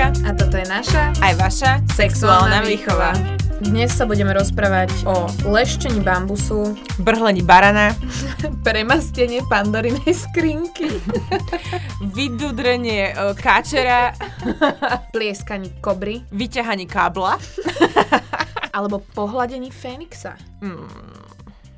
Miška. A toto je naša Aj vaša sexuálna výchova. Dnes sa budeme rozprávať o leštení bambusu, Brhlení barana, premastenie pandorinej skrinky, vydudrenie e, káčera, plieskaní kobry vyťahaní kábla. alebo pohľadení Fénixa. Mm.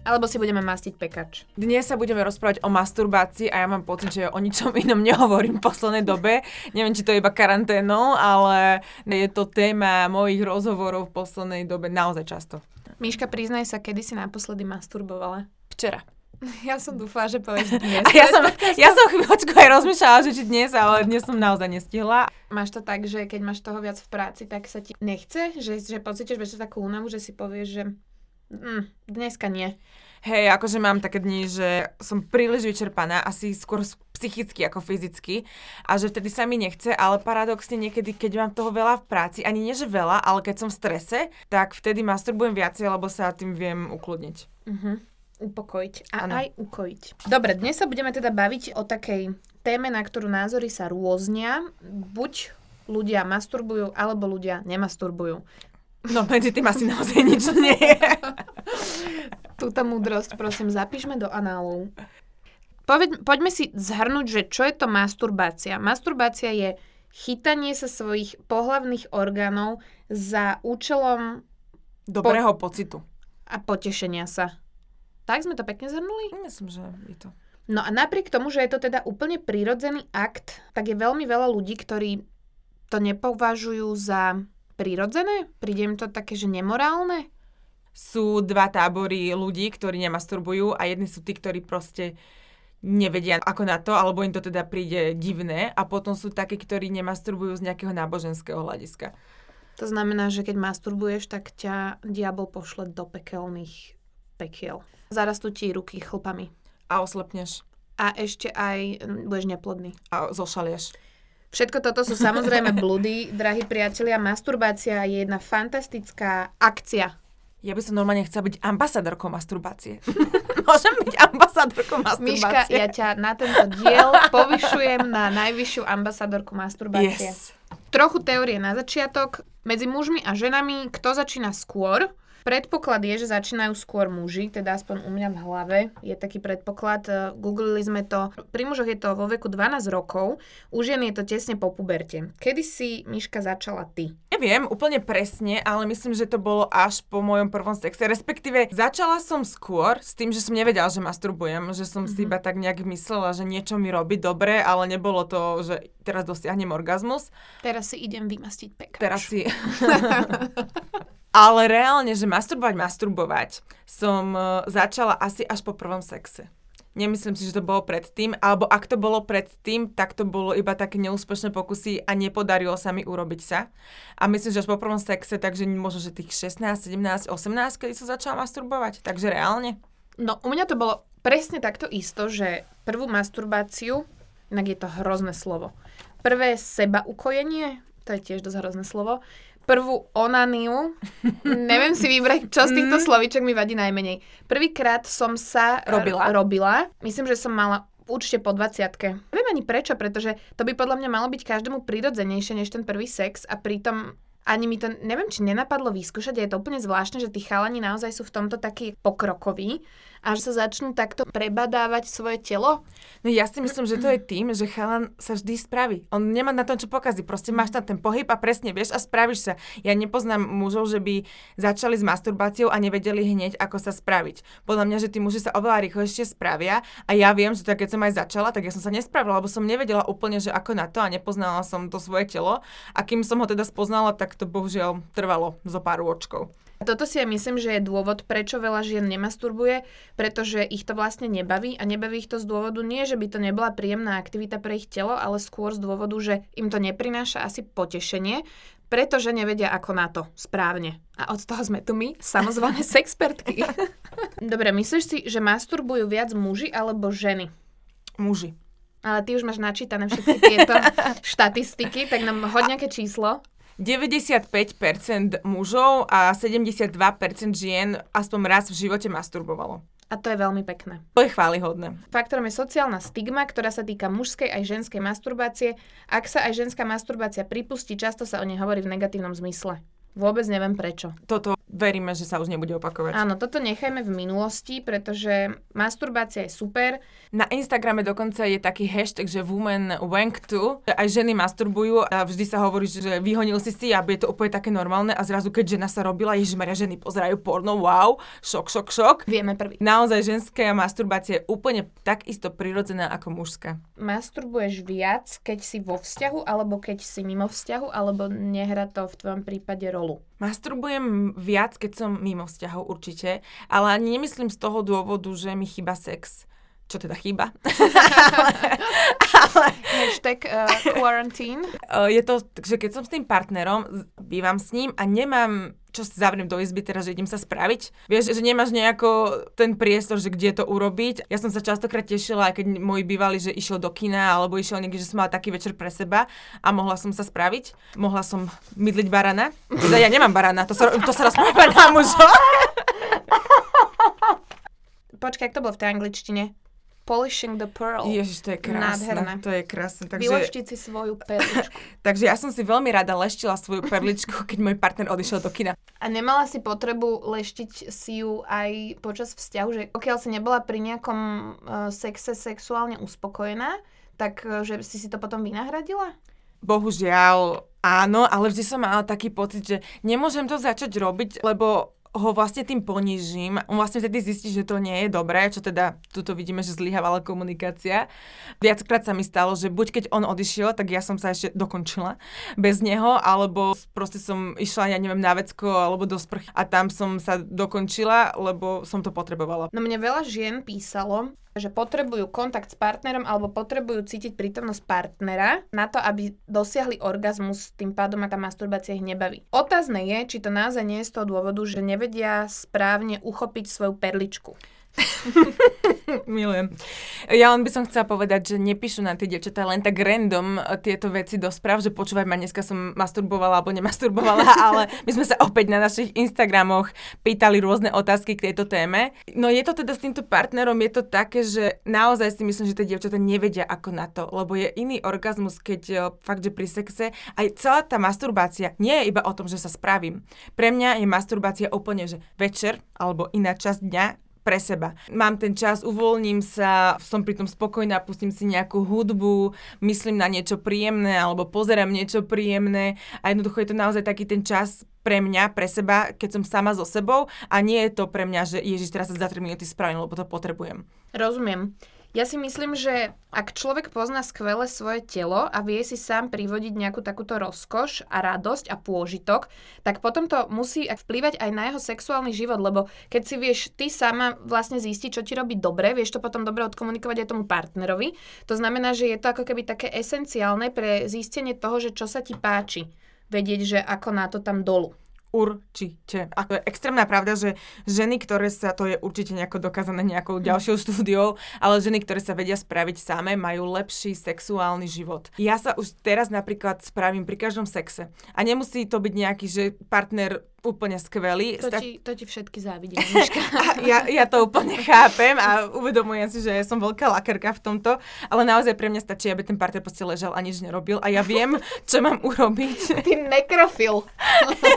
Alebo si budeme mastiť pekač. Dnes sa budeme rozprávať o masturbácii a ja mám pocit, že o ničom inom nehovorím v poslednej dobe. Neviem, či to je iba karanténou, ale je to téma mojich rozhovorov v poslednej dobe naozaj často. Miška, priznaj sa, kedy si naposledy masturbovala? Včera. Ja som dúfala, že povieš dnes. A ja som, ja som chvíľočku aj rozmýšľala, že či dnes, ale dnes som naozaj nestihla. Máš to tak, že keď máš toho viac v práci, tak sa ti nechce? Že, že pocítiš večer takú únavu, že si povieš, že mm, dneska nie. Hej, akože mám také dni, že som príliš vyčerpaná, asi skôr psychicky ako fyzicky a že vtedy sa mi nechce, ale paradoxne niekedy, keď mám toho veľa v práci, ani nie že veľa, ale keď som v strese, tak vtedy masturbujem viacej, lebo sa tým viem ukludniť. Uh-huh. Upokojiť a Áno. aj ukojiť. Dobre, dnes sa budeme teda baviť o takej téme, na ktorú názory sa rôznia. Buď ľudia masturbujú, alebo ľudia nemasturbujú. No medzi tým asi naozaj nič nie je. Túto múdrosť, prosím, zapíšme do análov. Poved, poďme si zhrnúť, že čo je to masturbácia. Masturbácia je chytanie sa svojich pohlavných orgánov za účelom Dobrého pocitu. a potešenia sa. Tak sme to pekne zhrnuli? Myslím, že je to. No a napriek tomu, že je to teda úplne prírodzený akt, tak je veľmi veľa ľudí, ktorí to nepovažujú za prírodzené. Príde im to také, že nemorálne. Sú dva tábory ľudí, ktorí nemasturbujú a jedni sú tí, ktorí proste nevedia ako na to, alebo im to teda príde divné a potom sú takí, ktorí nemasturbujú z nejakého náboženského hľadiska. To znamená, že keď masturbuješ, tak ťa diabol pošle do pekelných pekiel. Zarastú ti ruky chlpami. A oslepneš A ešte aj budeš neplodný. a zošalieš. Všetko toto sú samozrejme blúdy, drahí priatelia. Masturbácia je jedna fantastická akcia. Ja by som normálne chcela byť ambasadorkou masturbácie. Môžem byť ambasadorkou masturbácie? Miška, ja ťa na tento diel povyšujem na najvyššiu ambasadorku masturbácie. Yes. Trochu teórie na začiatok. Medzi mužmi a ženami, kto začína skôr? Predpoklad je, že začínajú skôr muži, teda aspoň u mňa v hlave je taký predpoklad. E, Googlili sme to. Pri mužoch je to vo veku 12 rokov, u žien je to tesne po puberte. Kedy si, Miška, začala ty? Neviem úplne presne, ale myslím, že to bolo až po mojom prvom sexe. Respektíve začala som skôr s tým, že som nevedela, že masturbujem, že som si iba tak nejak myslela, že niečo mi robí dobre, ale nebolo to, že teraz dosiahnem orgazmus. Teraz si idem vymastiť pekač. Teraz si... ale reálne, že masturbovať, masturbovať som e, začala asi až po prvom sexe. Nemyslím si, že to bolo predtým, alebo ak to bolo predtým, tak to bolo iba také neúspešné pokusy a nepodarilo sa mi urobiť sa. A myslím, že až po prvom sexe, takže možno, že tých 16, 17, 18, kedy som začala masturbovať. Takže reálne. No, u mňa to bolo presne takto isto, že prvú masturbáciu, inak je to hrozné slovo, prvé seba ukojenie, to je tiež dosť hrozné slovo, prvú onaniu, neviem si vybrať, čo z týchto slovíčok mi vadí najmenej. Prvýkrát som sa Robila. R- robila, myslím, že som mala určite po 20 Neviem ani prečo, pretože to by podľa mňa malo byť každému prirodzenejšie než ten prvý sex a pritom ani mi to, neviem, či nenapadlo vyskúšať, je to úplne zvláštne, že tí chalani naozaj sú v tomto takí pokrokoví a že sa začnú takto prebadávať svoje telo. No ja si myslím, že to je tým, že chalan sa vždy spraví. On nemá na tom, čo pokazí. Proste máš tam ten pohyb a presne vieš a spravíš sa. Ja nepoznám mužov, že by začali s masturbáciou a nevedeli hneď, ako sa spraviť. Podľa mňa, že tí muži sa oveľa rýchlejšie spravia a ja viem, že tak keď som aj začala, tak ja som sa nespravila, lebo som nevedela úplne, že ako na to a nepoznala som to svoje telo. A kým som ho teda spoznala, tak to bohužiaľ trvalo zo pár rôčkov. Toto si ja myslím, že je dôvod, prečo veľa žien nemasturbuje, pretože ich to vlastne nebaví a nebaví ich to z dôvodu nie, že by to nebola príjemná aktivita pre ich telo, ale skôr z dôvodu, že im to neprináša asi potešenie, pretože nevedia ako na to správne. A od toho sme tu my, samozvané sexpertky. Dobre, myslíš si, že masturbujú viac muži alebo ženy? Muži. Ale ty už máš načítané všetky tieto štatistiky, tak nám hoď nejaké číslo. 95% mužov a 72% žien aspoň raz v živote masturbovalo. A to je veľmi pekné. To je chválihodné. Faktorom je sociálna stigma, ktorá sa týka mužskej aj ženskej masturbácie. Ak sa aj ženská masturbácia pripustí, často sa o nej hovorí v negatívnom zmysle. Vôbec neviem prečo. Toto veríme, že sa už nebude opakovať. Áno, toto nechajme v minulosti, pretože masturbácia je super. Na Instagrame dokonca je taký hashtag, že women wank to. Aj ženy masturbujú a vždy sa hovorí, že vyhonil si si a je to úplne také normálne a zrazu keď žena sa robila, ježišmaria, ženy pozerajú porno, wow, šok, šok, šok. Vieme prvý. Naozaj ženská masturbácia je úplne takisto prirodzená ako mužská. Masturbuješ viac, keď si vo vzťahu, alebo keď si mimo vzťahu, alebo nehra to v tvojom prípade rolu? Masturbujem viac, keď som mimo vzťahov určite, ale ani nemyslím z toho dôvodu, že mi chýba sex. Čo teda chýba? ale, Hashtag uh, quarantine. Uh, je to, že keď som s tým partnerom, bývam s ním a nemám čo si zavriem do izby teraz, že idem sa spraviť. Vieš, že nemáš nejako ten priestor, že kde to urobiť. Ja som sa častokrát tešila, aj keď môj bývalý, že išiel do kina, alebo išiel niekde, že som mala taký večer pre seba a mohla som sa spraviť. Mohla som mydliť barana. Teda ja nemám barana, to sa, to sa rozpráva na mužo. Počkaj, ak to bolo v tej angličtine? Polishing the Pearl. Ježiš, to je krásne. Nádherné. To je krásne. Takže... Vyleštiť si svoju perličku. takže ja som si veľmi rada leštila svoju perličku, keď môj partner odišiel do kina. A nemala si potrebu leštiť si ju aj počas vzťahu, že pokiaľ si nebola pri nejakom uh, sexe sexuálne uspokojená, tak uh, že si si to potom vynahradila? Bohužiaľ, áno, ale vždy som mala taký pocit, že nemôžem to začať robiť, lebo ho vlastne tým ponížim. On vlastne vtedy zistí, že to nie je dobré, čo teda tuto vidíme, že zlyhávala komunikácia. Viackrát sa mi stalo, že buď keď on odišiel, tak ja som sa ešte dokončila bez neho, alebo proste som išla, ja neviem, na vecko alebo do sprchy a tam som sa dokončila, lebo som to potrebovala. No mne veľa žien písalo, že potrebujú kontakt s partnerom alebo potrebujú cítiť prítomnosť partnera na to, aby dosiahli orgazmus, tým pádom aká masturbácia ich nebaví. Otázne je, či to naozaj nie je z toho dôvodu, že nevedia správne uchopiť svoju perličku. Milujem. Ja len by som chcela povedať, že nepíšu na tie dievčatá len tak random eh, tieto veci do správ, že počúvaj ma, dneska som masturbovala alebo nemasturbovala, ale my sme sa opäť na našich Instagramoch pýtali rôzne otázky k tejto téme. No je to teda s týmto partnerom, je to také, že naozaj si myslím, že tie dievčatá nevedia ako na to, lebo je iný orgazmus, keď eh, fakt, že pri sexe aj celá tá masturbácia nie je iba o tom, že sa spravím. Pre mňa je masturbácia úplne, že večer alebo iná časť dňa pre seba. Mám ten čas, uvoľním sa, som pritom spokojná, pustím si nejakú hudbu, myslím na niečo príjemné alebo pozerám niečo príjemné a jednoducho je to naozaj taký ten čas pre mňa, pre seba, keď som sama so sebou a nie je to pre mňa, že ježiš, teraz sa za 3 minúty spravím, lebo to potrebujem. Rozumiem. Ja si myslím, že ak človek pozná skvele svoje telo a vie si sám privodiť nejakú takúto rozkoš a radosť a pôžitok, tak potom to musí vplývať aj na jeho sexuálny život, lebo keď si vieš ty sama vlastne zistiť, čo ti robí dobre, vieš to potom dobre odkomunikovať aj tomu partnerovi. To znamená, že je to ako keby také esenciálne pre zistenie toho, že čo sa ti páči. Vedieť, že ako na to tam dolu. Určite. A to je extrémna pravda, že ženy, ktoré sa, to je určite nejako dokázané nejakou hm. ďalšou štúdiou, ale ženy, ktoré sa vedia spraviť same, majú lepší sexuálny život. Ja sa už teraz napríklad spravím pri každom sexe. A nemusí to byť nejaký, že partner úplne skvelý. To, ti, to ti všetky závidím, ja, ja to úplne chápem a uvedomujem si, že som veľká lakerka v tomto, ale naozaj pre mňa stačí, aby ten partner proste ležal a nič nerobil a ja viem, čo mám urobiť. Ty nekrofil.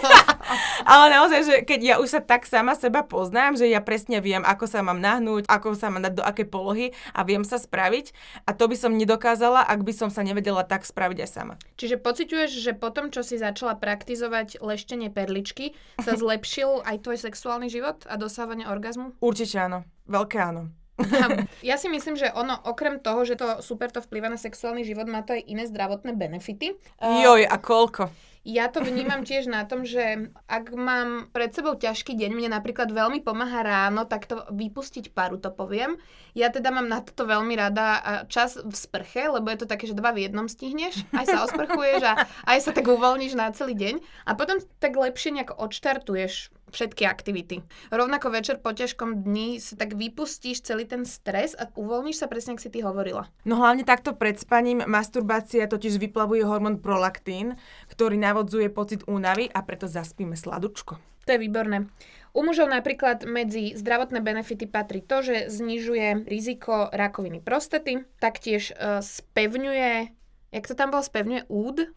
ale naozaj, že keď ja už sa tak sama seba poznám, že ja presne viem, ako sa mám nahnúť, ako sa mám dať do akej polohy a viem sa spraviť a to by som nedokázala, ak by som sa nevedela tak spraviť aj sama. Čiže pociťuješ, že potom, čo si začala praktizovať leštenie perličky, sa zlepšil aj tvoj sexuálny život a dosávanie orgazmu? Určite áno. Veľké áno. ja si myslím, že ono, okrem toho, že to super to vplýva na sexuálny život, má to aj iné zdravotné benefity. Joj, a koľko? Ja to vnímam tiež na tom, že ak mám pred sebou ťažký deň, mne napríklad veľmi pomáha ráno takto vypustiť paru, to poviem. Ja teda mám na toto veľmi rada čas v sprche, lebo je to také, že dva v jednom stihneš, aj sa osprchuješ a aj sa tak uvoľníš na celý deň a potom tak lepšie nejak odštartuješ všetky aktivity. Rovnako večer po ťažkom dni si tak vypustíš celý ten stres a uvoľníš sa presne, ako si ty hovorila. No hlavne takto pred spaním masturbácia totiž vyplavuje hormón prolaktín, ktorý navodzuje pocit únavy a preto zaspíme sladučko. To je výborné. U mužov napríklad medzi zdravotné benefity patrí to, že znižuje riziko rakoviny prostety, taktiež uh, spevňuje, jak to tam bolo, spevňuje úd,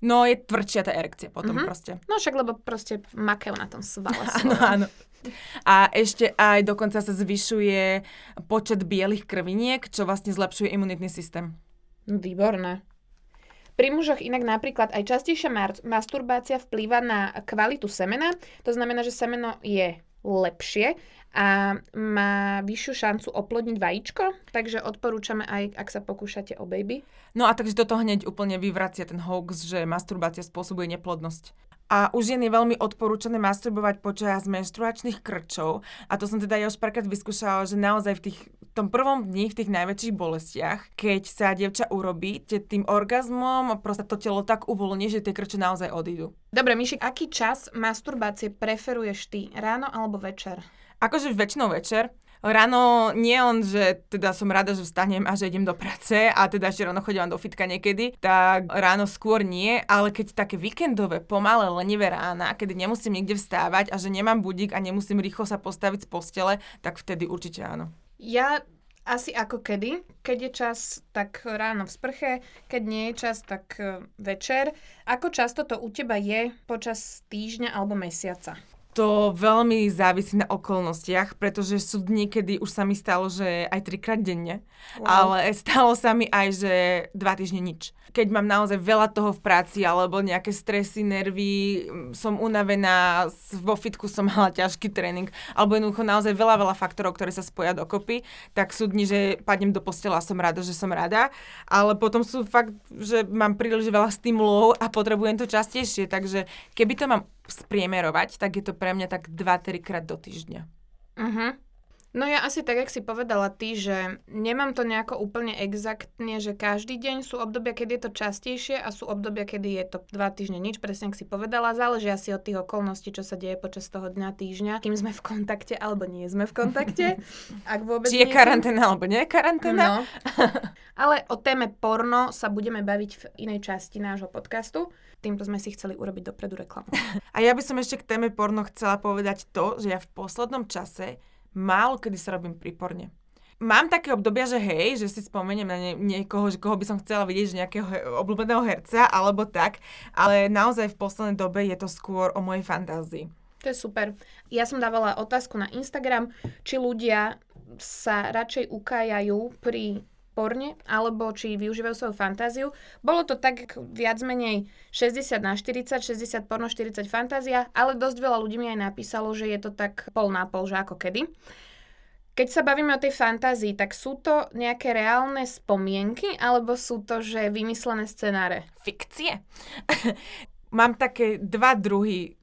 No je tvrdšia tá erekcia potom Mhm. proste. No však, lebo proste makajú na tom svale. Áno, áno. A ešte aj dokonca sa zvyšuje počet bielých krviniek, čo vlastne zlepšuje imunitný systém. Výborné. Pri mužoch inak napríklad aj častejšia masturbácia vplýva na kvalitu semena. To znamená, že semeno je lepšie a má vyššiu šancu oplodniť vajíčko, takže odporúčame aj, ak sa pokúšate o baby. No a takže toto hneď úplne vyvracia ten hoax, že masturbácia spôsobuje neplodnosť. A už je veľmi odporúčané masturbovať počas menštruačných krčov. A to som teda ja už párkrát vyskúšala, že naozaj v tých, tom prvom dni, v tých najväčších bolestiach, keď sa dievča urobí, tým orgazmom proste to telo tak uvoľní, že tie krče naozaj odídu. Dobre, Mišik, aký čas masturbácie preferuješ ty? Ráno alebo večer? Akože väčšinou večer. Ráno nie on, že teda som rada, že vstanem a že idem do práce a teda ešte ráno chodím do fitka niekedy, tak ráno skôr nie, ale keď také víkendové, pomalé, lenivé rána, kedy nemusím nikde vstávať a že nemám budík a nemusím rýchlo sa postaviť z postele, tak vtedy určite áno. Ja asi ako kedy. Keď je čas, tak ráno v sprche, keď nie je čas, tak e, večer. Ako často to u teba je počas týždňa alebo mesiaca? To veľmi závisí na okolnostiach, pretože sú dni, kedy už sa mi stalo, že aj trikrát denne, Wow. ale stalo sa mi aj, že dva týždne nič. Keď mám naozaj veľa toho v práci, alebo nejaké stresy, nervy, mm, som unavená, vo fitku som mala ťažký tréning, alebo jednoducho naozaj veľa, veľa faktorov, ktoré sa spoja dokopy, tak sú dni, že padnem do postela a som rada, že som rada, ale potom sú fakt, že mám príliš veľa stimulov a potrebujem to častejšie, takže keby to mám spriemerovať, tak je to pre mňa tak 2-3 krát do týždňa. Uh-huh. No ja asi tak, jak si povedala ty, že nemám to nejako úplne exaktne, že každý deň sú obdobia, kedy je to častejšie a sú obdobia, kedy je to dva týždne nič, presne ak si povedala. Záleží asi od tých okolností, čo sa deje počas toho dňa, týždňa, kým sme v kontakte alebo nie sme v kontakte. Ak vôbec Či je nie- karanténa alebo nie je karanténa. No. Ale o téme porno sa budeme baviť v inej časti nášho podcastu. Týmto sme si chceli urobiť dopredu reklamu. A ja by som ešte k téme porno chcela povedať to, že ja v poslednom čase málo kedy sa robím pri porne. Mám také obdobia, že hej, že si spomeniem na nie, niekoho, že koho by som chcela vidieť, že nejakého obľúbeného herca alebo tak, ale naozaj v poslednej dobe je to skôr o mojej fantázii. To je super. Ja som dávala otázku na Instagram, či ľudia sa radšej ukájajú pri porne, alebo či využívajú svoju fantáziu. Bolo to tak viac menej 60 na 40, 60 porno, 40 fantázia, ale dosť veľa ľudí mi aj napísalo, že je to tak pol na pol, že ako kedy. Keď sa bavíme o tej fantázii, tak sú to nejaké reálne spomienky, alebo sú to, že vymyslené scenáre? Fikcie. Mám také dva druhy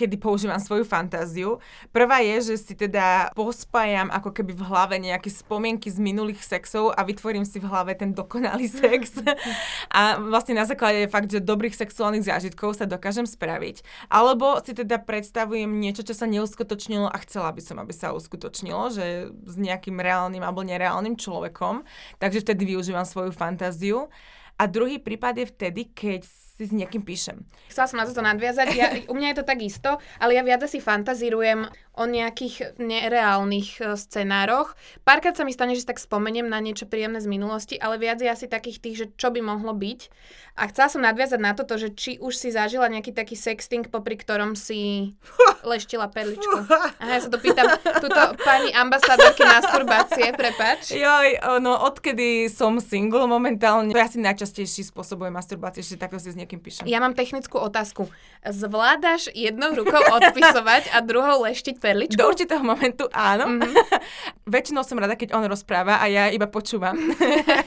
kedy používam svoju fantáziu. Prvá je, že si teda pospájam ako keby v hlave nejaké spomienky z minulých sexov a vytvorím si v hlave ten dokonalý sex. a vlastne na základe fakt, že dobrých sexuálnych zážitkov sa dokážem spraviť. Alebo si teda predstavujem niečo, čo sa neuskutočnilo a chcela by som, aby sa uskutočnilo, že s nejakým reálnym alebo nereálnym človekom. Takže vtedy využívam svoju fantáziu. A druhý prípad je vtedy, keď si s niekým píšem. Chcela som na toto nadviazať. Ja, u mňa je to tak isto, ale ja viac asi fantazírujem o nejakých nereálnych e, scenároch. Párkrát sa mi stane, že si tak spomeniem na niečo príjemné z minulosti, ale viac je asi takých tých, že čo by mohlo byť. A chcela som nadviazať na toto, že či už si zažila nejaký taký sexting, popri ktorom si leštila perličku. Aha, ja sa to pýtam, túto pani ambasádorky masturbácie, prepač. Joj, no odkedy som single momentálne, to je asi najčastejší spôsob masturbácie, že takto si s niekým píšem. Ja mám technickú otázku. Zvládaš jednou rukou odpisovať a druhou leštiť perličku? Do určitého momentu áno. Mhm. Mm-hmm. Väčšinou som rada, keď on rozpráva a ja iba počúvam.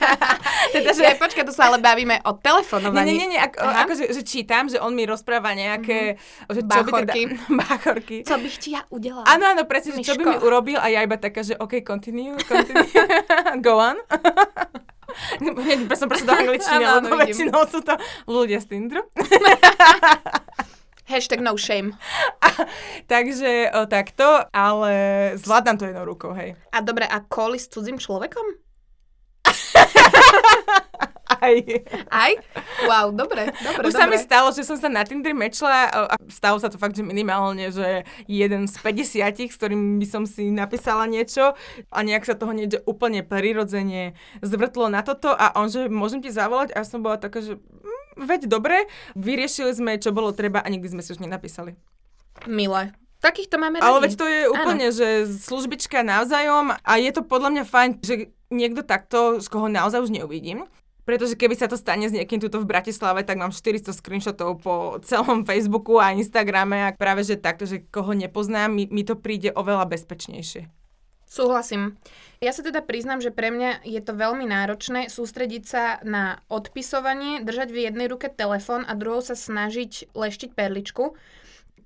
teda, že... Ja, počkaj, to sa ale bavíme o telefonovaní. nie, nie, nie ako, Aha. akože, že čítam, že on mi rozpráva nejaké... Mm-hmm. Že čo Báchorky. By teda, báchorky. Co bych ti ja udelala? Áno, áno, presne, že čo by mi urobil a ja iba taká, že OK, continue, continue, go on. Hneď som prešla do angličtiny, lebo väčšinou sú to ľudia z Tinderu. Hashtag no shame. Takže o, takto, ale zvládam to jednou rukou, hej. A dobre, a koli s cudzím človekom? Aj. Aj? Wow, dobre, dobre, Už sa mi dobre. stalo, že som sa na Tinder mečla a stalo sa to fakt, že minimálne, že jeden z 50, s ktorým by som si napísala niečo a nejak sa toho niečo úplne prirodzene zvrtlo na toto a on, že môžem ti zavolať a som bola taká, že veď dobre, vyriešili sme, čo bolo treba a nikdy sme si už nenapísali. Milé. Takýchto máme radi. Ale veď to je úplne, že službička navzájom a je to podľa mňa fajn, že niekto takto, z koho naozaj už neuvidím. Pretože keby sa to stane s niekým tuto v Bratislave, tak mám 400 screenshotov po celom Facebooku a Instagrame a práve že takto, že koho nepoznám, mi, mi to príde oveľa bezpečnejšie. Súhlasím. Ja sa teda priznám, že pre mňa je to veľmi náročné sústrediť sa na odpisovanie, držať v jednej ruke telefón a druhou sa snažiť leštiť perličku.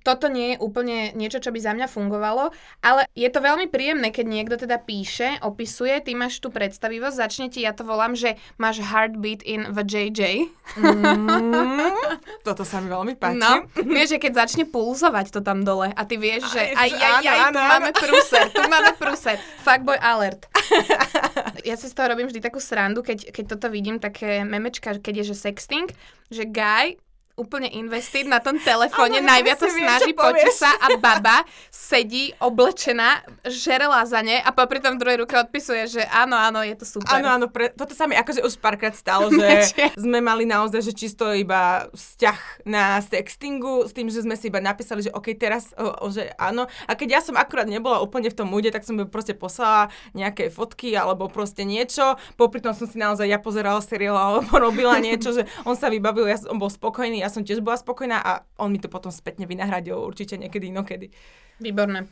Toto nie je úplne niečo, čo by za mňa fungovalo, ale je to veľmi príjemné, keď niekto teda píše, opisuje, ty máš tú predstavivosť, začne ti, ja to volám, že máš heartbeat in the JJ. Mm, toto sa mi veľmi páči. No, vieš, že keď začne pulzovať to tam dole a ty vieš, že Aj, aj, aj, aj, tu máme prúser, tu máme prúser. Fuckboy alert. Ja si z toho robím vždy takú srandu, keď, keď toto vidím, také memečka, keď je, že sexting, že guy úplne invested na tom telefóne, najviac sa snaží, poči sa a baba sedí oblečená, žere lázane a popri tom druhej ruke odpisuje, že áno, áno, je to super. Áno, áno, pre, toto sa mi akože už párkrát stalo, že sme mali naozaj, že čisto iba vzťah na sextingu, s tým, že sme si iba napísali, že OK, teraz, o, o, že áno. A keď ja som akurát nebola úplne v tom múde, tak som proste poslala nejaké fotky alebo proste niečo. Popri tom som si naozaj ja pozerala seriál alebo robila niečo, že on sa vybavil, ja som, on bol spokojný, ja som tiež bola spokojná a on mi to potom spätne vynahradil určite niekedy inokedy. Výborné.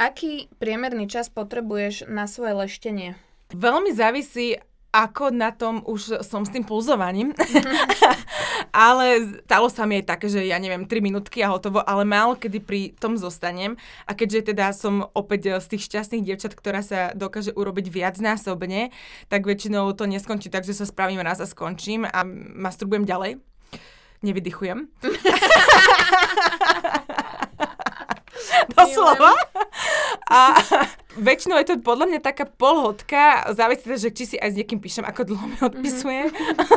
Aký priemerný čas potrebuješ na svoje leštenie? Veľmi závisí, ako na tom už som s tým pulzovaním. ale stalo sa mi aj také, že ja neviem, 3 minútky a hotovo, ale málo kedy pri tom zostanem. A keďže teda som opäť z tých šťastných dievčat, ktorá sa dokáže urobiť viac násobne, tak väčšinou to neskončí tak, že sa spravím raz a skončím a masturbujem ďalej. Nevydychujem. Doslova. A väčšinou je to podľa mňa taká polhodka, závisí teda, že či si aj s niekým píšem, ako dlho mi odpisuje.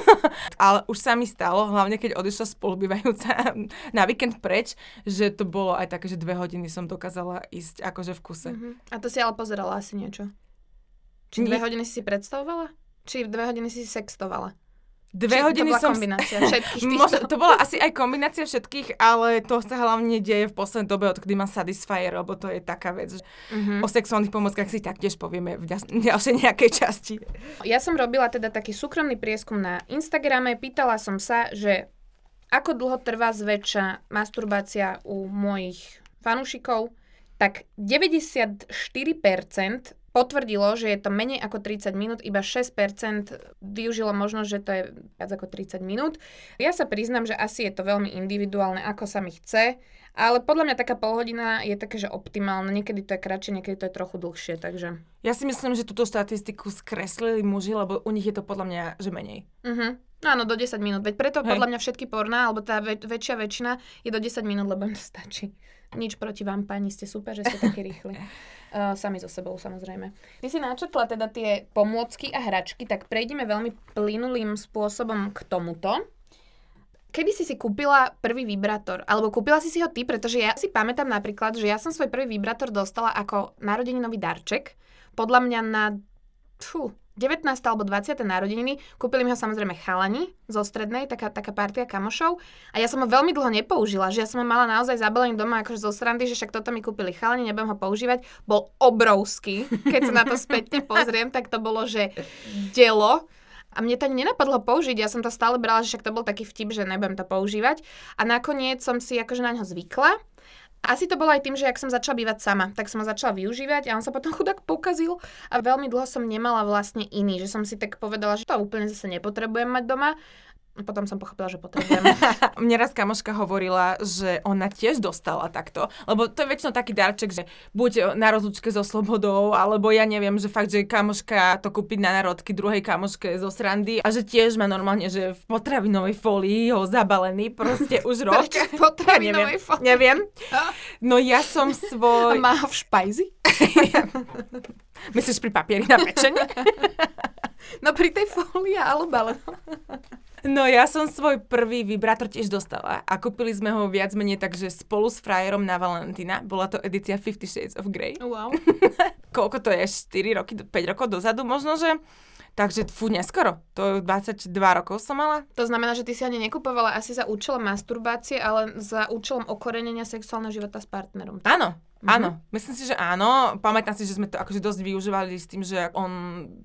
Ale už sa mi stalo, hlavne keď odišla spolubývajúca na víkend preč, že to bolo aj také, že dve hodiny som dokázala ísť akože v kuse. Uh-huh. A to si ale pozerala asi niečo. Či dve Nie. hodiny si si predstavovala? Či dve hodiny si sextovala? Dve Či hodiny to bola som... kombinácia všetkých týchto? Možno, to bola asi aj kombinácia všetkých, ale to sa hlavne deje v poslednej dobe, odkedy mám Satisfyer, lebo to je taká vec. že Mhm. O sexuálnych pomockách si taktiež povieme v ďalšej nejakej časti. Ja som robila teda taký súkromný prieskum na Instagrame. Pýtala som sa, že ako dlho trvá zväčša masturbácia u mojich fanúšikov, tak 94% potvrdilo, že je to menej ako 30 minút, iba 6% využilo možnosť, že to je viac ako 30 minút. Ja sa priznam, že asi je to veľmi individuálne, ako sa mi chce, ale podľa mňa taká polhodina je také, že optimálne. Niekedy to je kratšie, niekedy to je trochu dlhšie, takže... Ja si myslím, že túto štatistiku skreslili muži, lebo u nich je to podľa mňa, že menej. Mhm. Áno, do 10 minút. Veď preto Hej. podľa mňa všetky porná, alebo tá väč- väčšia väčšina je do 10 minút, lebo im to stačí. Nič proti vám, pani, ste super, že ste takí rýchli. Uh, sami so sebou, samozrejme. Ty si načetla teda tie pomôcky a hračky, tak prejdeme veľmi plynulým spôsobom k tomuto. Kedy si si kúpila prvý vibrátor? Alebo kúpila si si ho ty? Pretože ja si pamätám napríklad, že ja som svoj prvý vibrátor dostala ako narodeninový darček. Podľa mňa na fú, 19. alebo 20. narodeniny. Kúpili mi ho samozrejme chalani zo strednej, taká, taká partia kamošov. A ja som ho veľmi dlho nepoužila, že ja som ho mala naozaj zabalený doma akože zo srandy, že však toto mi kúpili chalani, nebudem ho používať. Bol obrovský. Keď sa na to spätne pozriem, tak to bolo, že dielo. A mne to ani nenapadlo použiť, ja som to stále brala, že však to bol taký vtip, že nebudem to používať. A nakoniec som si akože na ňo zvykla. Asi to bolo aj tým, že ak som začala bývať sama, tak som ho začala využívať a on sa potom chudák pokazil a veľmi dlho som nemala vlastne iný, že som si tak povedala, že to úplne zase nepotrebujem mať doma. A potom som pochopila, že potrebujem. Mne raz kamoška hovorila, že ona tiež dostala takto, lebo to je väčšinou taký darček, že buď na rozlúčke so slobodou, alebo ja neviem, že fakt, že kamoška to kúpiť na narodky druhej kamoške zo srandy a že tiež má normálne, že v potravinovej folii ho zabalený proste už rok. V potravinovej neviem, folii? neviem. No ja som A svoj... má ho v špajzi? Myslíš pri papieri na pečenie? No pri tej fólii alebo ale... No ja som svoj prvý vibrátor tiež dostala a kúpili sme ho viac menej takže spolu s frajerom na Valentína. Bola to edícia Fifty Shades of Grey. Wow. Koľko to je? 4 roky, 5 rokov dozadu možno, že? Takže fú, neskoro. To 22 rokov som mala. To znamená, že ty si ani nekupovala asi za účelom masturbácie, ale za účelom okorenenia sexuálneho života s partnerom. Áno. Áno, myslím si, že áno. Pamätám si, že sme to akože dosť využívali s tým, že on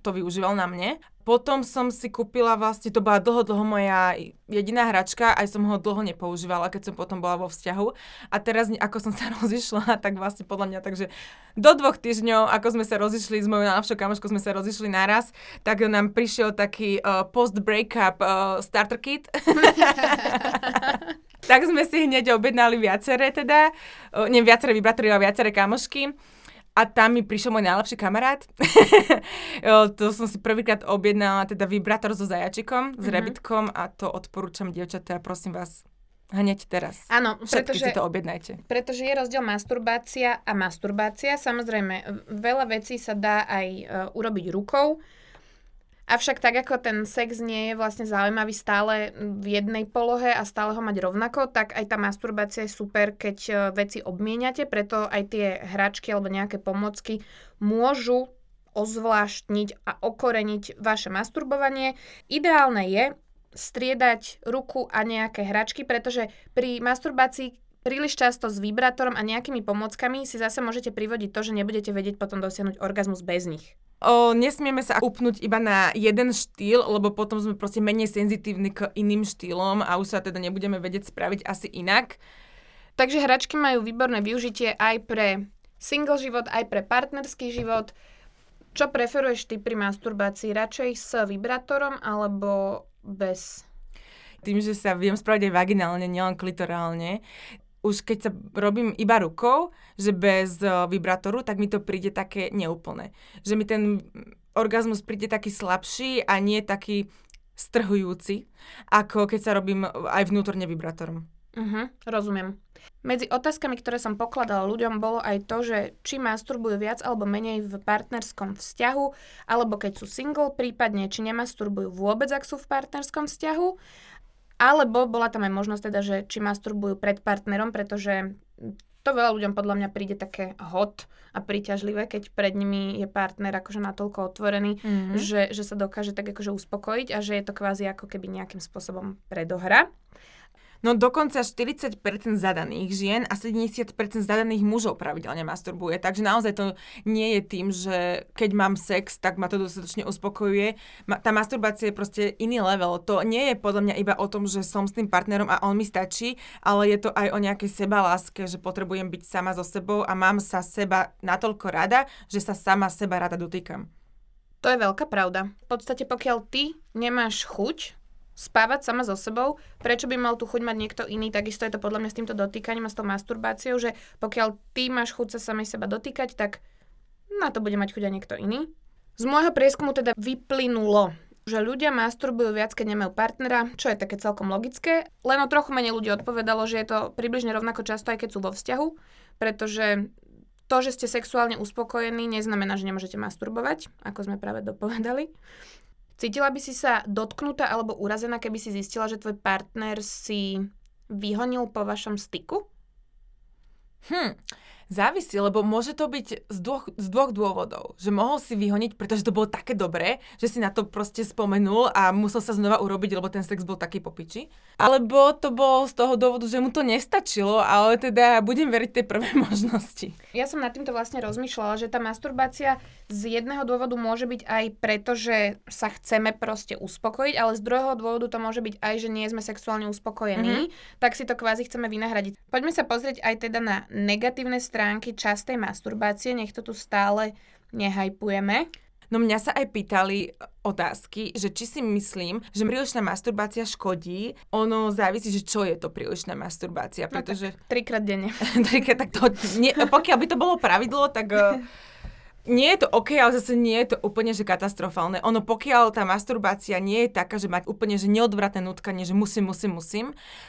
to využíval na mne. Potom som si kúpila vlastne, to bola dlho, dlho moja jediná hračka, aj som ho dlho nepoužívala, keď som potom bola vo vzťahu. A teraz, ako som sa rozišla, tak vlastne podľa mňa, takže do dvoch týždňov, ako sme sa rozišli s mojou najlepšou kamoškou, sme sa rozišli naraz, tak nám prišiel taký uh, post-breakup uh, starter kit. tak sme si hneď objednali viaceré teda, nie viaceré vibrátory, ale viaceré kamošky. A tam mi prišiel môj najlepší kamarát. to som si prvýkrát objednala teda vibrátor so zajačikom, mm-hmm. s mhm. rebitkom a to odporúčam dievčatá, prosím vás, Hneď teraz. Áno, pretože, si to objednajte. Pretože je rozdiel masturbácia a masturbácia. Samozrejme, veľa vecí sa dá aj uh, urobiť rukou. Avšak tak ako ten sex nie je vlastne zaujímavý stále v jednej polohe a stále ho mať rovnako, tak aj tá masturbácia je super, keď e, veci obmieniate, preto aj tie hračky alebo nejaké pomocky môžu ozvláštniť a okoreniť vaše masturbovanie. Ideálne je striedať ruku a nejaké hračky, pretože pri masturbácii príliš často s vibrátorom a nejakými pomockami si zase môžete privodiť to, že nebudete vedieť potom dosiahnuť orgazmus bez nich. O, nesmieme sa upnúť iba na jeden štýl, lebo potom sme proste menej senzitívni k iným štýlom a už sa teda nebudeme vedieť spraviť asi inak. Takže hračky majú výborné využitie aj pre single život, aj pre partnerský život. Čo preferuješ ty pri masturbácii? Radšej s vibrátorom alebo bez? Tým, že sa viem spraviť aj vaginálne, nielen klitorálne, už keď sa robím iba rukou, že bez uh, vibrátoru, tak mi to príde také neúplné. Že mi ten orgazmus príde taký slabší a nie taký strhujúci, ako keď sa robím aj vnútorne vibrátorom. Uh-huh, rozumiem. Medzi otázkami, ktoré som pokladala ľuďom, bolo aj to, že či masturbujú viac alebo menej v partnerskom vzťahu, alebo keď sú single, prípadne či nemasturbujú vôbec, ak sú v partnerskom vzťahu. Alebo bola tam aj možnosť teda, že či masturbujú pred partnerom, pretože to veľa ľuďom podľa mňa príde také hot a príťažlivé, keď pred nimi je partner akože natoľko otvorený, mm-hmm. že, že sa dokáže tak akože uspokojiť a že je to kvázi ako keby nejakým spôsobom predohra. No dokonca 40% zadaných žien a 70% zadaných mužov pravidelne masturbuje. Takže naozaj to nie je tým, že keď mám sex, tak ma to dostatočne uspokojuje. Tá masturbácia je proste iný level. To nie je podľa mňa iba o tom, že som s tým partnerom a on mi stačí, ale je to aj o nejakej sebaláske, že potrebujem byť sama so sebou a mám sa seba natoľko rada, že sa sama seba rada dotýkam. To je veľká pravda. V podstate pokiaľ ty nemáš chuť spávať sama so sebou, prečo by mal tu chuť mať niekto iný, takisto je to podľa mňa s týmto dotýkaním a s tou masturbáciou, že pokiaľ ty máš chuť sa samej seba dotýkať, tak na to bude mať chuť aj niekto iný. Z môjho prieskumu teda vyplynulo, že ľudia masturbujú viac, keď nemajú partnera, čo je také celkom logické, len o trochu menej ľudí odpovedalo, že je to približne rovnako často, aj keď sú vo vzťahu, pretože to, že ste sexuálne uspokojení, neznamená, že nemôžete masturbovať, ako sme práve dopovedali. Cítila by si sa dotknutá alebo urazená, keby si zistila, že tvoj partner si vyhonil po vašom styku? Hm, Závisí, lebo môže to byť z dvoch, z dvoch dôvodov. Že mohol si vyhoniť, pretože to bolo také dobré, že si na to proste spomenul a musel sa znova urobiť, lebo ten sex bol taký popiči. Alebo to bolo z toho dôvodu, že mu to nestačilo, ale teda budem veriť tej prvej možnosti. Ja som nad týmto vlastne rozmýšľala, že tá masturbácia z jedného dôvodu môže byť aj preto, že sa chceme proste uspokojiť, ale z druhého dôvodu to môže byť aj, že nie sme sexuálne uspokojení, mm-hmm. tak si to kvázi chceme vynahradiť. Poďme sa pozrieť aj teda na negatívne strany stránky častej masturbácie, nech to tu stále nehajpujeme. No mňa sa aj pýtali otázky, že či si myslím, že prílišná masturbácia škodí. Ono závisí, že čo je to prílišná masturbácia, pretože... No tak, trikrát denne. trikrát, tak to, nie, pokiaľ by to bolo pravidlo, tak... Eh, nie je to OK, ale zase nie je to úplne že katastrofálne. Ono pokiaľ tá masturbácia nie je taká, že mať úplne že neodvratné nutkanie, že musím, musím, musím,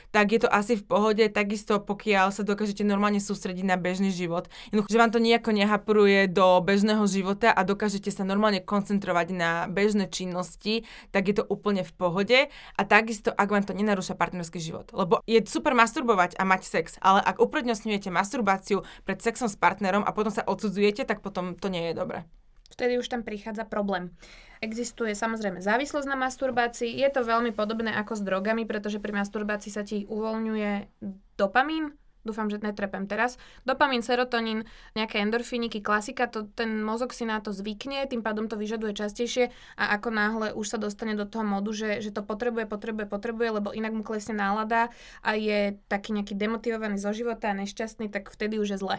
tak je to asi v pohode. Takisto pokiaľ sa dokážete normálne sústrediť na bežný život. Že vám to nejako nehapruje do bežného života a dokážete sa normálne koncentrovať na bežné činnosti, tak je to úplne v pohode. A takisto, ak vám to nenarúša partnerský život. Lebo je super masturbovať a mať sex, ale ak uprednostňujete masturbáciu pred sexom s partnerom a potom sa odsudzujete, tak potom to nie je dobre. Vtedy už tam prichádza problém. Existuje samozrejme závislosť na masturbácii. Je to veľmi podobné ako s drogami, pretože pri masturbácii sa ti uvoľňuje dopamín, dúfam, že netrepem teraz, dopamín, serotonín, nejaké endorfiniky, klasika, to, ten mozog si na to zvykne, tým pádom to vyžaduje častejšie a ako náhle už sa dostane do toho modu, že, že to potrebuje, potrebuje, potrebuje, lebo inak mu klesne nálada a je taký nejaký demotivovaný zo života a nešťastný, tak vtedy už je zle.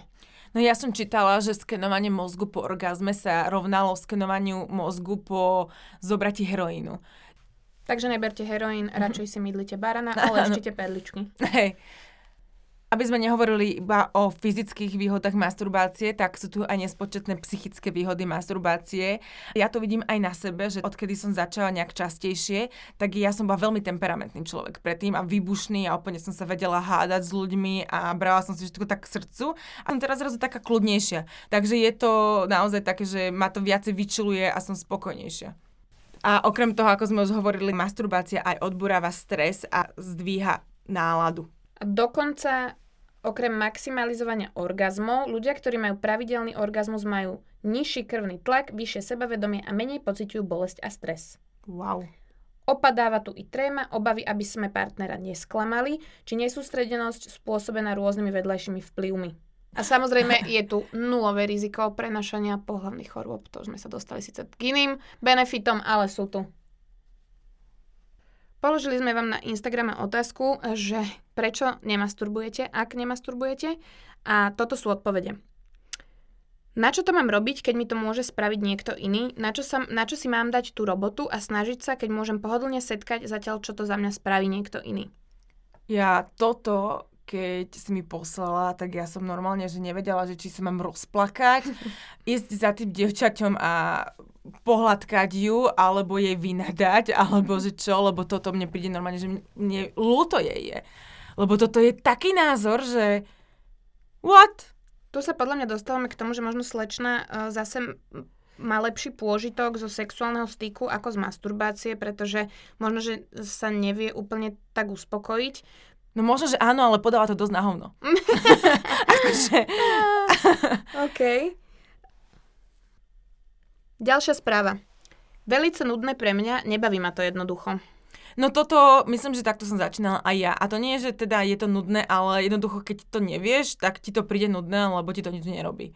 No ja som čítala, že skenovanie mozgu po orgazme sa rovnalo skenovaniu mozgu po zobratí heroínu. Takže neberte heroín, radšej si mydlite barana, ale ešte perličky. Hej. Aby sme nehovorili iba o fyzických výhodách masturbácie, tak sú tu aj nespočetné psychické výhody masturbácie. Ja to vidím aj na sebe, že odkedy som začala nejak častejšie, tak ja som bola veľmi temperamentný človek predtým a výbušný a úplne som sa vedela hádať s ľuďmi a brala som si všetko tak k srdcu. A som teraz zrazu taká kľudnejšia. Takže je to naozaj také, že ma to viacej vyčiluje a som spokojnejšia. A okrem toho, ako sme už hovorili, masturbácia aj odburáva stres a zdvíha náladu. Dokonca okrem maximalizovania orgazmov, ľudia, ktorí majú pravidelný orgazmus, majú nižší krvný tlak, vyššie sebavedomie a menej pociťujú bolesť a stres. Wow. Opadáva tu i tréma, obavy, aby sme partnera nesklamali, či nesústredenosť spôsobená rôznymi vedľajšími vplyvmi. A samozrejme je tu nulové riziko prenašania pohľavných chorôb. To sme sa dostali síce k iným benefitom, ale sú tu. Položili sme vám na Instagrame otázku, že prečo nemasturbujete, ak nemasturbujete a toto sú odpovede. Na čo to mám robiť, keď mi to môže spraviť niekto iný? Na čo, sa, na čo si mám dať tú robotu a snažiť sa, keď môžem pohodlne setkať, zatiaľ čo to za mňa spraví niekto iný? Ja toto keď si mi poslala, tak ja som normálne, že nevedela, že či sa mám rozplakať, ísť za tým dievčaťom a pohľadkať ju, alebo jej vynadať, alebo že čo, lebo toto mne príde normálne, že mne ľúto jej je. Lebo toto je taký názor, že what? Tu sa podľa mňa dostávame k tomu, že možno slečna uh, zase má lepší pôžitok zo sexuálneho styku ako z masturbácie, pretože možno, že sa nevie úplne tak uspokojiť. No možno, že áno, ale podáva to dosť na hovno. akože... OK. Ďalšia správa. Velice nudné pre mňa, nebaví ma to jednoducho. No toto, myslím, že takto som začínala aj ja. A to nie je, že teda je to nudné, ale jednoducho, keď to nevieš, tak ti to príde nudné, lebo ti to nič nerobí.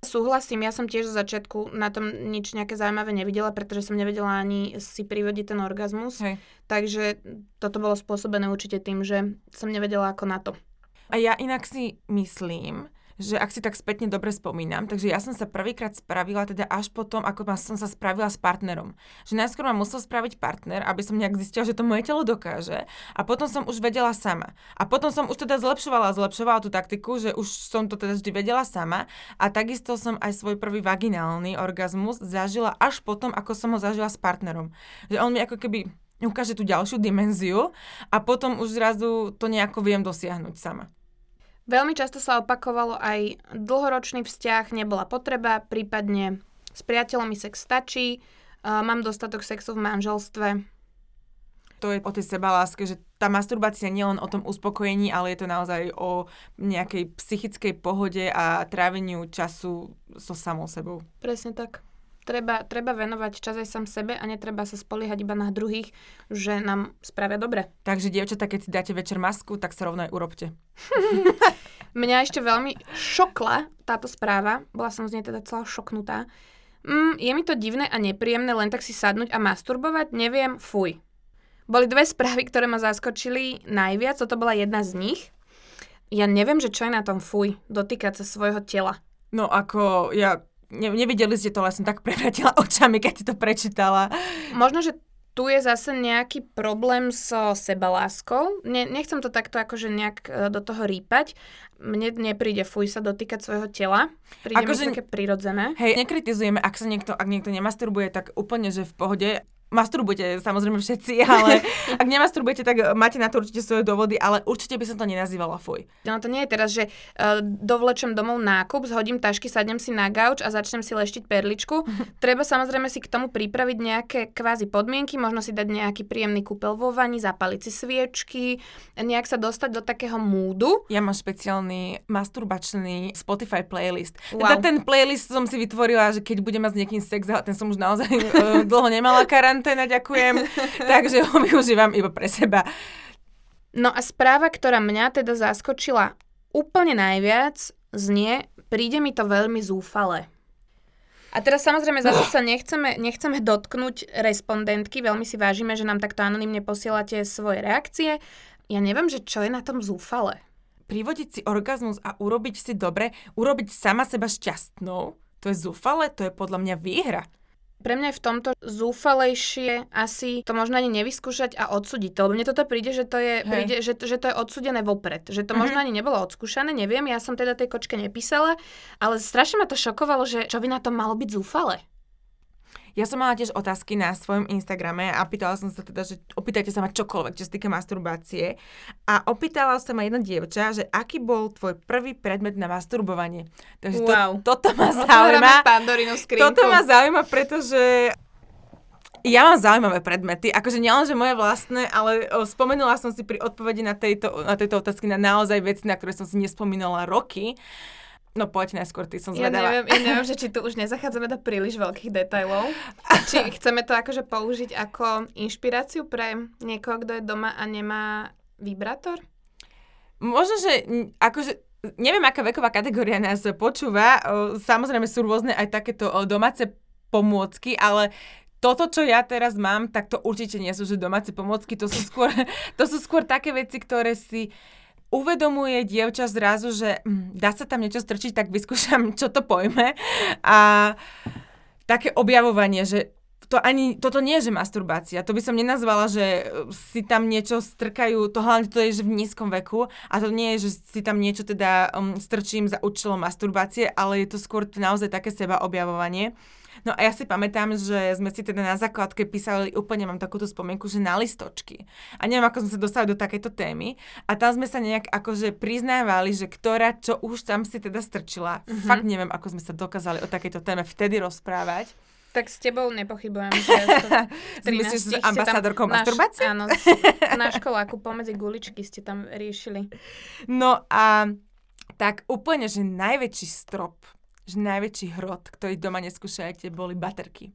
Súhlasím, ja som tiež zo začiatku na tom nič nejaké zaujímavé nevidela, pretože som nevedela ani si privodiť ten orgazmus. Hej. Takže toto bolo spôsobené určite tým, že som nevedela ako na to. A ja inak si myslím, že ak si tak spätne dobre spomínam, takže ja som sa prvýkrát spravila teda až potom, ako som sa spravila s partnerom. Že najskôr ma musel spraviť partner, aby som nejak zistila, že to moje telo dokáže a potom som už vedela sama. A potom som už teda zlepšovala, zlepšovala tú taktiku, že už som to teda vždy vedela sama a takisto som aj svoj prvý vaginálny orgazmus zažila až potom, ako som ho zažila s partnerom. Že on mi ako keby ukáže tú ďalšiu dimenziu a potom už zrazu to nejako viem dosiahnuť sama. Veľmi často sa opakovalo aj dlhoročný vzťah, nebola potreba, prípadne s priateľom mi sex stačí, uh, mám dostatok sexu v manželstve. To je o tej sebaláske, že tá masturbácia nie len o tom uspokojení, ale je to naozaj o nejakej psychickej pohode a tráveniu času so samou sebou. Presne tak treba, treba venovať čas aj sám sebe a netreba sa spoliehať iba na druhých, že nám spravia dobre. Takže dievčatá, keď si dáte večer masku, tak sa rovno aj urobte. Mňa ešte veľmi šokla táto správa, bola som z nej teda celá šoknutá. Mm, je mi to divné a nepríjemné len tak si sadnúť a masturbovať? Neviem, fuj. Boli dve správy, ktoré ma zaskočili najviac, toto bola jedna z nich. Ja neviem, že čo je na tom fuj, dotýkať sa svojho tela. No ako, ja ne, nevideli ste to, ale som tak prevratila očami, keď si to prečítala. Možno, že tu je zase nejaký problém so sebaláskou. Ne, nechcem to takto akože nejak e, do toho rýpať. Mne nepríde fuj sa dotýkať svojho tela. Príde akože, mi také prirodzené. Hej, nekritizujeme, ak sa niekto, ak niekto nemasturbuje, tak úplne, že v pohode masturbujete samozrejme všetci, ale ak nemasturbujete, tak máte na to určite svoje dôvody, ale určite by som to nenazývala fuj. No to nie je teraz, že uh, dovlečem domov nákup, zhodím tašky, sadnem si na gauč a začnem si leštiť perličku. Treba samozrejme si k tomu pripraviť nejaké kvázi podmienky, možno si dať nejaký príjemný kúpel vo vani, zapaliť si sviečky, nejak sa dostať do takého múdu. Ja mám špeciálny masturbačný Spotify playlist. Wow. Teda ten playlist som si vytvorila, že keď budem mať s niekým sex, ten som už naozaj uh, dlho nemala karant karanténa, ďakujem, takže ho využívam iba pre seba. No a správa, ktorá mňa teda zaskočila úplne najviac, znie, príde mi to veľmi zúfale. A teraz samozrejme zase sa nechceme, nechceme dotknúť respondentky, veľmi si vážime, že nám takto anonymne posielate svoje reakcie. Ja neviem, že čo je na tom zúfale. Privodiť si orgazmus a urobiť si dobre, urobiť sama seba šťastnou, to je zúfale, to je podľa mňa výhra. Pre mňa je v tomto zúfalejšie asi to možno ani nevyskúšať a odsúdiť to, lebo mne toto príde, že to je, príde, že, že to je odsúdené vopred. Že to mm-hmm. možno ani nebolo odskúšané, neviem, ja som teda tej kočke nepísala, ale strašne ma to šokovalo, že čo by na to malo byť zúfale. Ja som mala tiež otázky na svojom Instagrame a pýtala som sa teda, že opýtajte sa ma čokoľvek, čo sa týka masturbácie. A opýtala sa ma jedna dievča, že aký bol tvoj prvý predmet na masturbovanie. Takže wow. to, toto ma zaujíma. Toto ma zaujíma, pretože ja mám zaujímavé predmety, akože nielen, že moje vlastné, ale spomenula som si pri odpovedi na tejto, na tejto otázky na naozaj veci, na ktoré som si nespomínala roky. No poď najskôr, ty som zvedavá. Ja neviem, ja neviem, že či tu už nezachádzame do príliš veľkých detailov. Či chceme to akože použiť ako inšpiráciu pre niekoho, kto je doma a nemá vibrátor? Možno, že akože neviem, aká veková kategória nás počúva. Samozrejme sú rôzne aj takéto domáce pomôcky, ale toto, čo ja teraz mám, tak to určite nie sú že domáce pomôcky, to sú skôr, to sú skôr také veci, ktoré si uvedomuje dievča zrazu, že hm, dá sa tam niečo strčiť, tak vyskúšam, čo to pojme. A také objavovanie, že to ani, toto nie je, že masturbácia. To by som nenazvala, že e, si tam niečo strkajú, to hlavne to je, že v nízkom veku a to nie je, že si tam niečo teda um, strčím za účelom masturbácie, ale je to skôr naozaj také seba objavovanie. No a ja si pamätám, že sme si teda na základke písali, úplne mám takúto spomienku, že na listočky. A neviem, ako sme sa dostali do takejto témy. A tam sme sa nejak akože priznávali, že ktorá, čo už tam si teda strčila. Mm-hmm. Fakt neviem, ako sme sa dokázali o takejto téme vtedy rozprávať. Tak s tebou nepochybujem, že Myslíš, že ambasádorkou masturbácie? Áno, na školáku pomedzi guličky ste tam riešili. No a tak úplne, že najväčší strop že najväčší hrot, ktorý doma neskúšajte, boli baterky.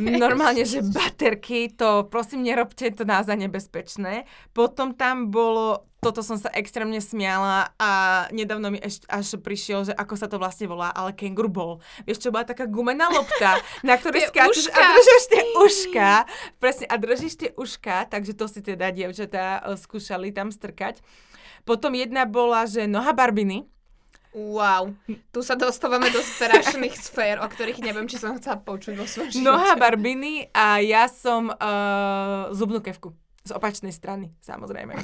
Normálne, že baterky, to prosím nerobte, to naozaj nebezpečné. Potom tam bolo, toto som sa extrémne smiala a nedávno mi ešte až prišiel, že ako sa to vlastne volá, ale kengur bol. Vieš, čo bola taká gumená lopta, na ktorej skáčeš a držíš tie uška. Presne, a držíš tie uška, takže to si teda dievčatá eh, skúšali tam strkať. Potom jedna bola, že noha barbiny, Wow, tu sa dostávame do strašných sfér, o ktorých neviem, či som chcela počuť vo svojom živote. Noha barbiny a ja som uh, zubnú kevku. Z opačnej strany, samozrejme.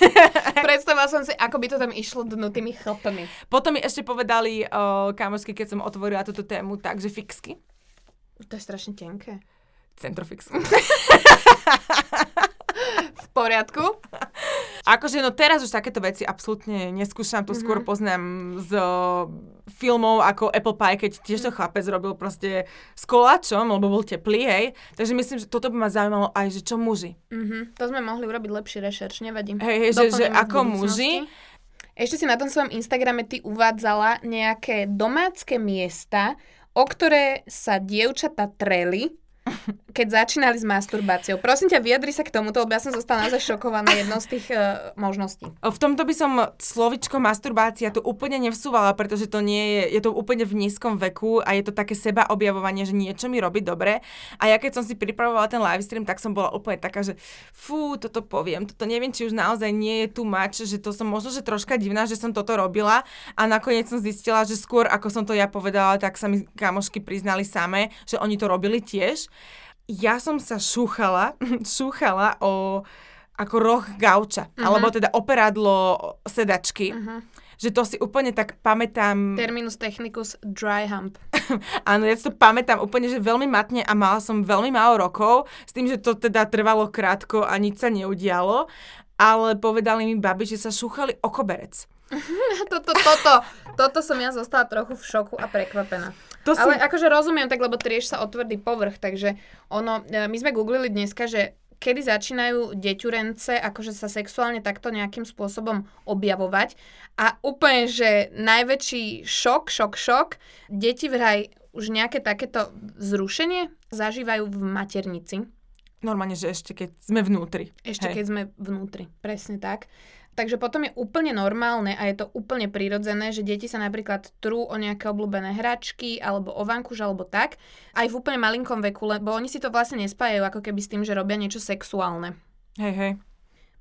Predstavila som si, ako by to tam išlo dnutými chlpami. Potom mi ešte povedali uh, kamošky, keď som otvorila túto tému, takže fixky. To je strašne tenké. Centrofixky. poriadku. Akože no teraz už takéto veci absolútne neskúšam, to mm-hmm. skôr poznám z filmov ako Apple Pie, keď tiež to chlapec robil proste s koláčom, lebo bol teplý, hej. Takže myslím, že toto by ma zaujímalo aj, že čo muži. Mm-hmm. To sme mohli urobiť lepší rešerš, nevadí. Hej, hej, že, že ako muži. Ešte si na tom svojom Instagrame ty uvádzala nejaké domácké miesta, o ktoré sa dievčata treli keď začínali s masturbáciou. Prosím ťa, vyjadri sa k tomuto, lebo ja som zostala naozaj šokovaná jednou z tých uh, možností. V tomto by som slovičko masturbácia tu úplne nevsúvala, pretože to nie je, je to úplne v nízkom veku a je to také seba objavovanie, že niečo mi robí dobre. A ja keď som si pripravovala ten live stream, tak som bola úplne taká, že fú, toto poviem, toto neviem, či už naozaj nie je tu mač, že to som možno, že troška divná, že som toto robila a nakoniec som zistila, že skôr ako som to ja povedala, tak sa mi kamošky priznali samé, že oni to robili tiež. Ja som sa šúchala, šúchala o ako roh gauča, uh-huh. alebo teda operadlo sedačky. Uh-huh. Že to si úplne tak pamätám... Terminus technicus dry hump. Áno, ja si to pamätám úplne, že veľmi matne a mala som veľmi málo rokov, s tým, že to teda trvalo krátko a nič sa neudialo, ale povedali mi babi, že sa šúchali o koberec. toto, toto, toto som ja zostala trochu v šoku a prekvapená. To Ale som... akože rozumiem tak, lebo trieš sa o tvrdý povrch, takže ono, e, my sme googlili dneska, že kedy začínajú deťurence akože sa sexuálne takto nejakým spôsobom objavovať. A úplne, že najväčší šok, šok, šok, deti vraj už nejaké takéto zrušenie zažívajú v maternici. Normálne, že ešte keď sme vnútri. Ešte Hej. keď sme vnútri, presne tak. Takže potom je úplne normálne a je to úplne prirodzené, že deti sa napríklad trú o nejaké obľúbené hračky alebo o vankuš alebo tak, aj v úplne malinkom veku, lebo oni si to vlastne nespájajú ako keby s tým, že robia niečo sexuálne. Hej, hej.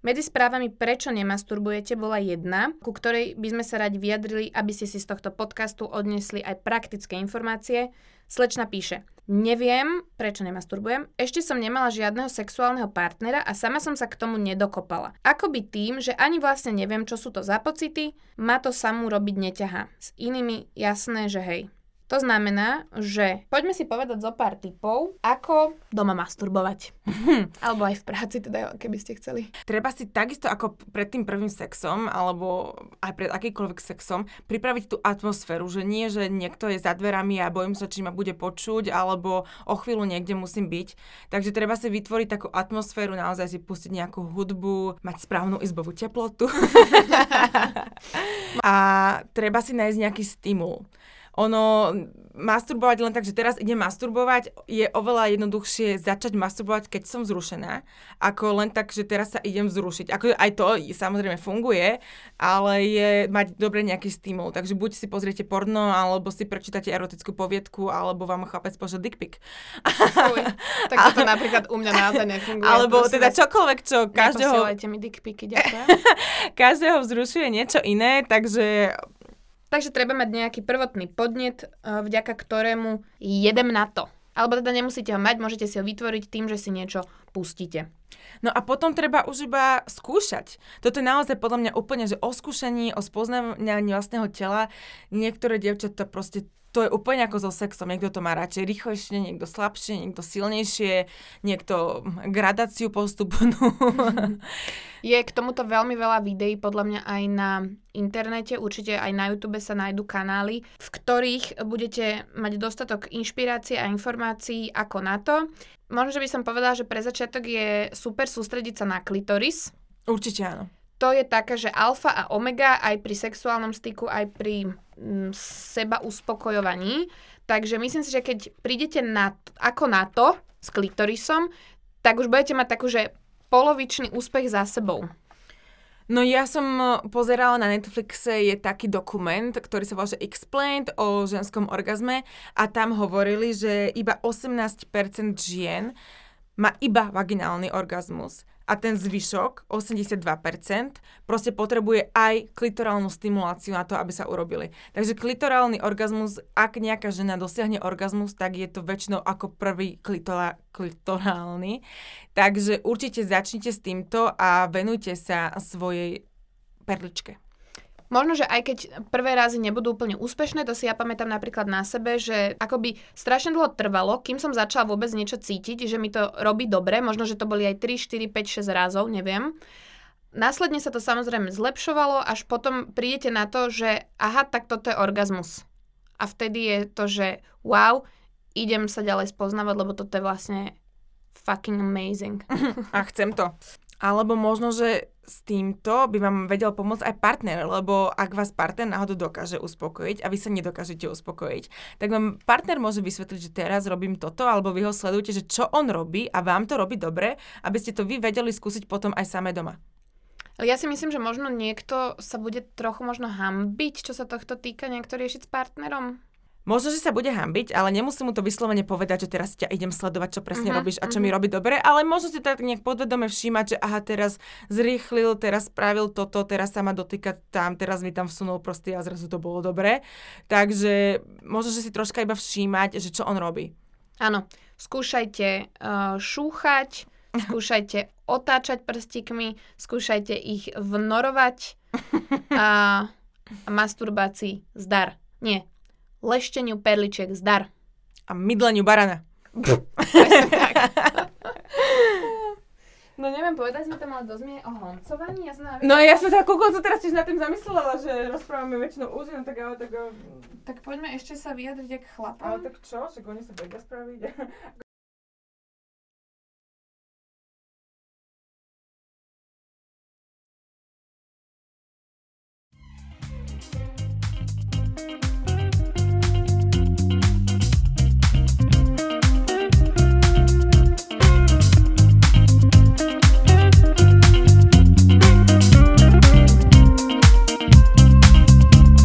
Medzi správami Prečo nemasturbujete bola jedna, ku ktorej by sme sa radi vyjadrili, aby ste si z tohto podcastu odnesli aj praktické informácie. Slečna píše, neviem, prečo nemasturbujem, ešte som nemala žiadneho sexuálneho partnera a sama som sa k tomu nedokopala. Akoby tým, že ani vlastne neviem, čo sú to za pocity, ma to samú robiť neťahá. S inými jasné, že hej. To znamená, že poďme si povedať zo pár typov, ako doma masturbovať. alebo aj v práci, teda, keby ste chceli. Treba si takisto ako pred tým prvým sexom, alebo aj pred akýkoľvek sexom, pripraviť tú atmosféru, že nie, že niekto je za dverami a bojím sa, či ma bude počuť, alebo o chvíľu niekde musím byť. Takže treba si vytvoriť takú atmosféru, naozaj si pustiť nejakú hudbu, mať správnu izbovú teplotu. a treba si nájsť nejaký stimul ono, masturbovať len tak, že teraz idem masturbovať, je oveľa jednoduchšie začať masturbovať, keď som vzrušená, ako len tak, že teraz sa idem vzrušiť. Ako aj to samozrejme funguje, ale je mať dobre nejaký stimul. Takže buď si pozriete porno, alebo si prečítate erotickú poviedku, alebo vám chlapec pošle dick pic. Tak toto napríklad u mňa naozaj nefunguje. Alebo teda čokoľvek, čo každého... mi dick ďakujem. každého vzrušuje niečo iné, takže Takže treba mať nejaký prvotný podnet, eh, vďaka ktorému jedem na to. Alebo teda nemusíte ho mať, môžete si ho vytvoriť tým, že si niečo pustíte. No a potom treba už iba skúšať. Toto je naozaj podľa mňa úplne, že o skúšaní, o spoznávaní vlastného tela. Niektoré dievčatá proste to je úplne ako so sexom. Niekto to má radšej rýchlejšie, niekto slabšie, niekto silnejšie, niekto gradáciu postupnú. Je k tomuto veľmi veľa videí, podľa mňa aj na internete, určite aj na YouTube sa nájdú kanály, v ktorých budete mať dostatok inšpirácie a informácií ako na to. Možno, že by som povedala, že pre začiatok je super sústrediť sa na klitoris. Určite áno. To je také, že alfa a omega aj pri sexuálnom styku, aj pri m, mm, seba uspokojovaní. Takže myslím si, že keď prídete na, ako na to s klitorisom, tak už budete mať takú, že polovičný úspech za sebou. No ja som e, pozerala na Netflixe, je taký dokument, ktorý sa volá Explained o ženskom orgazme a tam hovorili, že iba 18% žien má iba vaginálny orgazmus a ten zvyšok, 82%, proste potrebuje aj klitorálnu stimuláciu na to, aby sa urobili. Takže klitorálny orgazmus, ak nejaká žena dosiahne orgazmus, tak je to väčšinou ako prvý klitora, klitorálny. Takže určite začnite s týmto a venujte sa svojej perličke. Možno, že aj keď prvé razy nebudú úplne úspešné, to si ja pamätám napríklad na sebe, že akoby strašne dlho trvalo, kým som začala vôbec niečo cítiť, že mi to robí dobre, možno, že to boli aj 3, 4, 5, 6 razov, neviem. Následne sa to samozrejme zlepšovalo, až potom prídete na to, že aha, tak toto je orgazmus. A vtedy je to, že wow, idem sa ďalej spoznávať, lebo toto je vlastne fucking amazing. A chcem to. Alebo možno, že s týmto by vám vedel pomôcť aj partner, lebo ak vás partner náhodou dokáže uspokojiť a vy sa nedokážete uspokojiť, tak vám partner môže vysvetliť, že teraz robím toto, alebo vy ho sledujete, že čo on robí a vám to robí dobre, aby ste to vy vedeli skúsiť potom aj samé doma. Ale ja si myslím, že možno niekto sa bude trochu možno hambiť, čo sa tohto týka, niekto riešiť s partnerom. Možno, že sa bude hambiť, ale nemusím mu to vyslovene povedať, že teraz ťa idem sledovať, čo presne uh-huh, robíš a čo uh-huh. mi robí dobre, ale možno si tak nejak podvedome všímať, že aha, teraz zrýchlil, teraz spravil toto, teraz sa ma dotýka tam, teraz mi tam vsunul prsty a zrazu to bolo dobre. Takže možno, že si troška iba všímať, že čo on robí. Áno, skúšajte uh, šúchať, skúšajte otáčať prstíkmi, skúšajte ich vnorovať a, a masturbácii zdar. Nie, lešteniu perličiek zdar. A mydleniu barana. No neviem, povedať sme tam ale dozmie o honcovaní. Ja som na... No ja som sa koľko sa teraz tiež nad tým zamyslela, že rozprávame väčšinou úžinu, tak ale tak... Tak poďme ešte sa vyjadriť jak chlapom. Ale tak čo, však oni sa vedia spraviť.